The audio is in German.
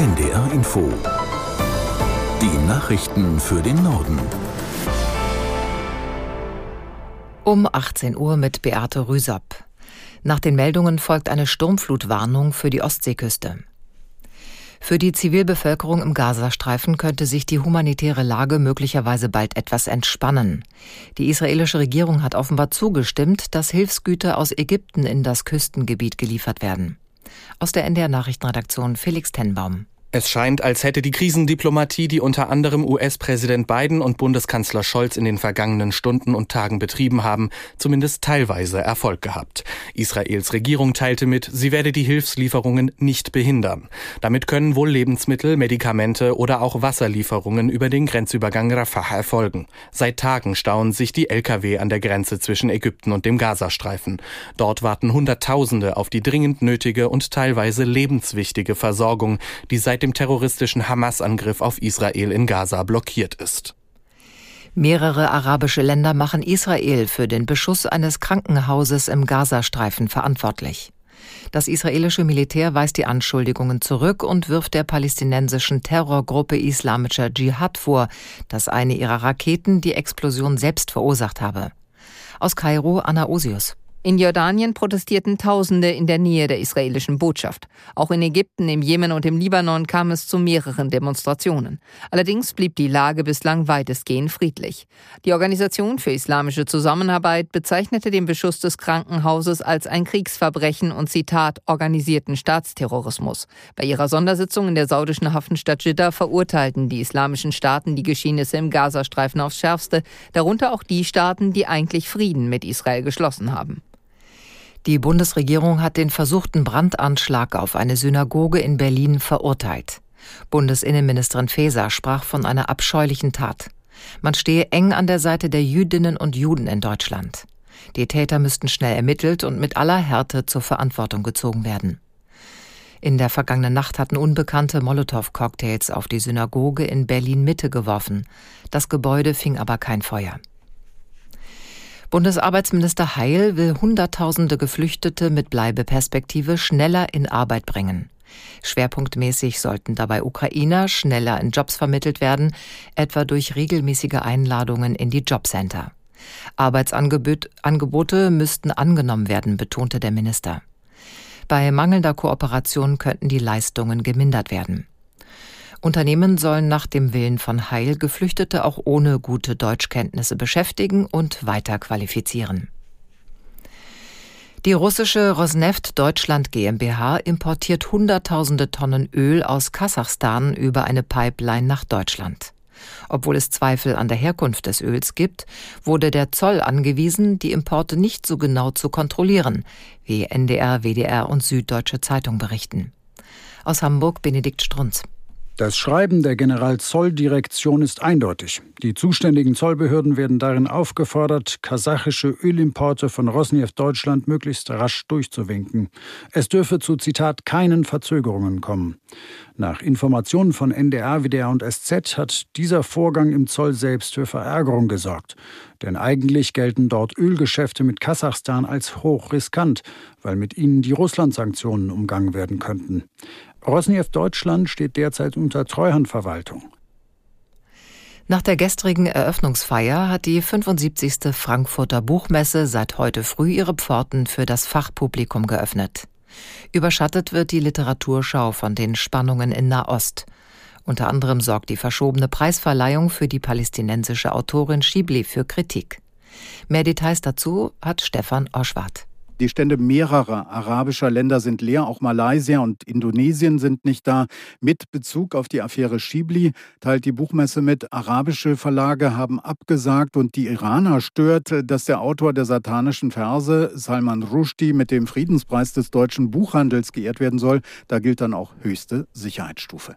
NDR Info. Die Nachrichten für den Norden. Um 18 Uhr mit Beate Rüsop. Nach den Meldungen folgt eine Sturmflutwarnung für die Ostseeküste. Für die Zivilbevölkerung im Gazastreifen könnte sich die humanitäre Lage möglicherweise bald etwas entspannen. Die israelische Regierung hat offenbar zugestimmt, dass Hilfsgüter aus Ägypten in das Küstengebiet geliefert werden. Aus der NDR Nachrichtenredaktion Felix Tenbaum. Es scheint, als hätte die Krisendiplomatie, die unter anderem US-Präsident Biden und Bundeskanzler Scholz in den vergangenen Stunden und Tagen betrieben haben, zumindest teilweise Erfolg gehabt. Israels Regierung teilte mit, sie werde die Hilfslieferungen nicht behindern. Damit können wohl Lebensmittel, Medikamente oder auch Wasserlieferungen über den Grenzübergang Rafah erfolgen. Seit Tagen stauen sich die Lkw an der Grenze zwischen Ägypten und dem Gazastreifen. Dort warten Hunderttausende auf die dringend nötige und teilweise lebenswichtige Versorgung, die seit seit dem terroristischen Hamas-Angriff auf Israel in Gaza blockiert ist. Mehrere arabische Länder machen Israel für den Beschuss eines Krankenhauses im Gazastreifen verantwortlich. Das israelische Militär weist die Anschuldigungen zurück und wirft der palästinensischen Terrorgruppe Islamischer Dschihad vor, dass eine ihrer Raketen die Explosion selbst verursacht habe. Aus Kairo Anna Osius. In Jordanien protestierten Tausende in der Nähe der israelischen Botschaft. Auch in Ägypten, im Jemen und im Libanon kam es zu mehreren Demonstrationen. Allerdings blieb die Lage bislang weitestgehend friedlich. Die Organisation für islamische Zusammenarbeit bezeichnete den Beschuss des Krankenhauses als ein Kriegsverbrechen und Zitat organisierten Staatsterrorismus. Bei ihrer Sondersitzung in der saudischen Hafenstadt Jeddah verurteilten die islamischen Staaten die Geschehnisse im Gazastreifen aufs schärfste, darunter auch die Staaten, die eigentlich Frieden mit Israel geschlossen haben. Die Bundesregierung hat den versuchten Brandanschlag auf eine Synagoge in Berlin verurteilt. Bundesinnenministerin Faeser sprach von einer abscheulichen Tat. Man stehe eng an der Seite der Jüdinnen und Juden in Deutschland. Die Täter müssten schnell ermittelt und mit aller Härte zur Verantwortung gezogen werden. In der vergangenen Nacht hatten Unbekannte Molotow-Cocktails auf die Synagoge in Berlin Mitte geworfen. Das Gebäude fing aber kein Feuer. Bundesarbeitsminister Heil will Hunderttausende Geflüchtete mit Bleibeperspektive schneller in Arbeit bringen. Schwerpunktmäßig sollten dabei Ukrainer schneller in Jobs vermittelt werden, etwa durch regelmäßige Einladungen in die Jobcenter. Arbeitsangebote müssten angenommen werden, betonte der Minister. Bei mangelnder Kooperation könnten die Leistungen gemindert werden. Unternehmen sollen nach dem Willen von Heil Geflüchtete auch ohne gute Deutschkenntnisse beschäftigen und weiter qualifizieren. Die russische Rosneft Deutschland GmbH importiert Hunderttausende Tonnen Öl aus Kasachstan über eine Pipeline nach Deutschland. Obwohl es Zweifel an der Herkunft des Öls gibt, wurde der Zoll angewiesen, die Importe nicht so genau zu kontrollieren, wie NDR, WDR und Süddeutsche Zeitung berichten. Aus Hamburg Benedikt Strunz. Das Schreiben der Generalzolldirektion ist eindeutig. Die zuständigen Zollbehörden werden darin aufgefordert, kasachische Ölimporte von Rosneft Deutschland möglichst rasch durchzuwinken. Es dürfe zu Zitat keinen Verzögerungen kommen. Nach Informationen von NDR, WDR und SZ hat dieser Vorgang im Zoll selbst für Verärgerung gesorgt. Denn eigentlich gelten dort Ölgeschäfte mit Kasachstan als hochriskant, weil mit ihnen die Russland-Sanktionen umgangen werden könnten. Rosneft Deutschland steht derzeit unter Treuhandverwaltung. Nach der gestrigen Eröffnungsfeier hat die 75. Frankfurter Buchmesse seit heute früh ihre Pforten für das Fachpublikum geöffnet. Überschattet wird die Literaturschau von den Spannungen in Nahost. Unter anderem sorgt die verschobene Preisverleihung für die palästinensische Autorin Schibli für Kritik. Mehr Details dazu hat Stefan Oschwart. Die Stände mehrerer arabischer Länder sind leer, auch Malaysia und Indonesien sind nicht da. Mit Bezug auf die Affäre Schibli teilt die Buchmesse mit, arabische Verlage haben abgesagt und die Iraner stört, dass der Autor der satanischen Verse, Salman Rushdie, mit dem Friedenspreis des deutschen Buchhandels geehrt werden soll. Da gilt dann auch höchste Sicherheitsstufe.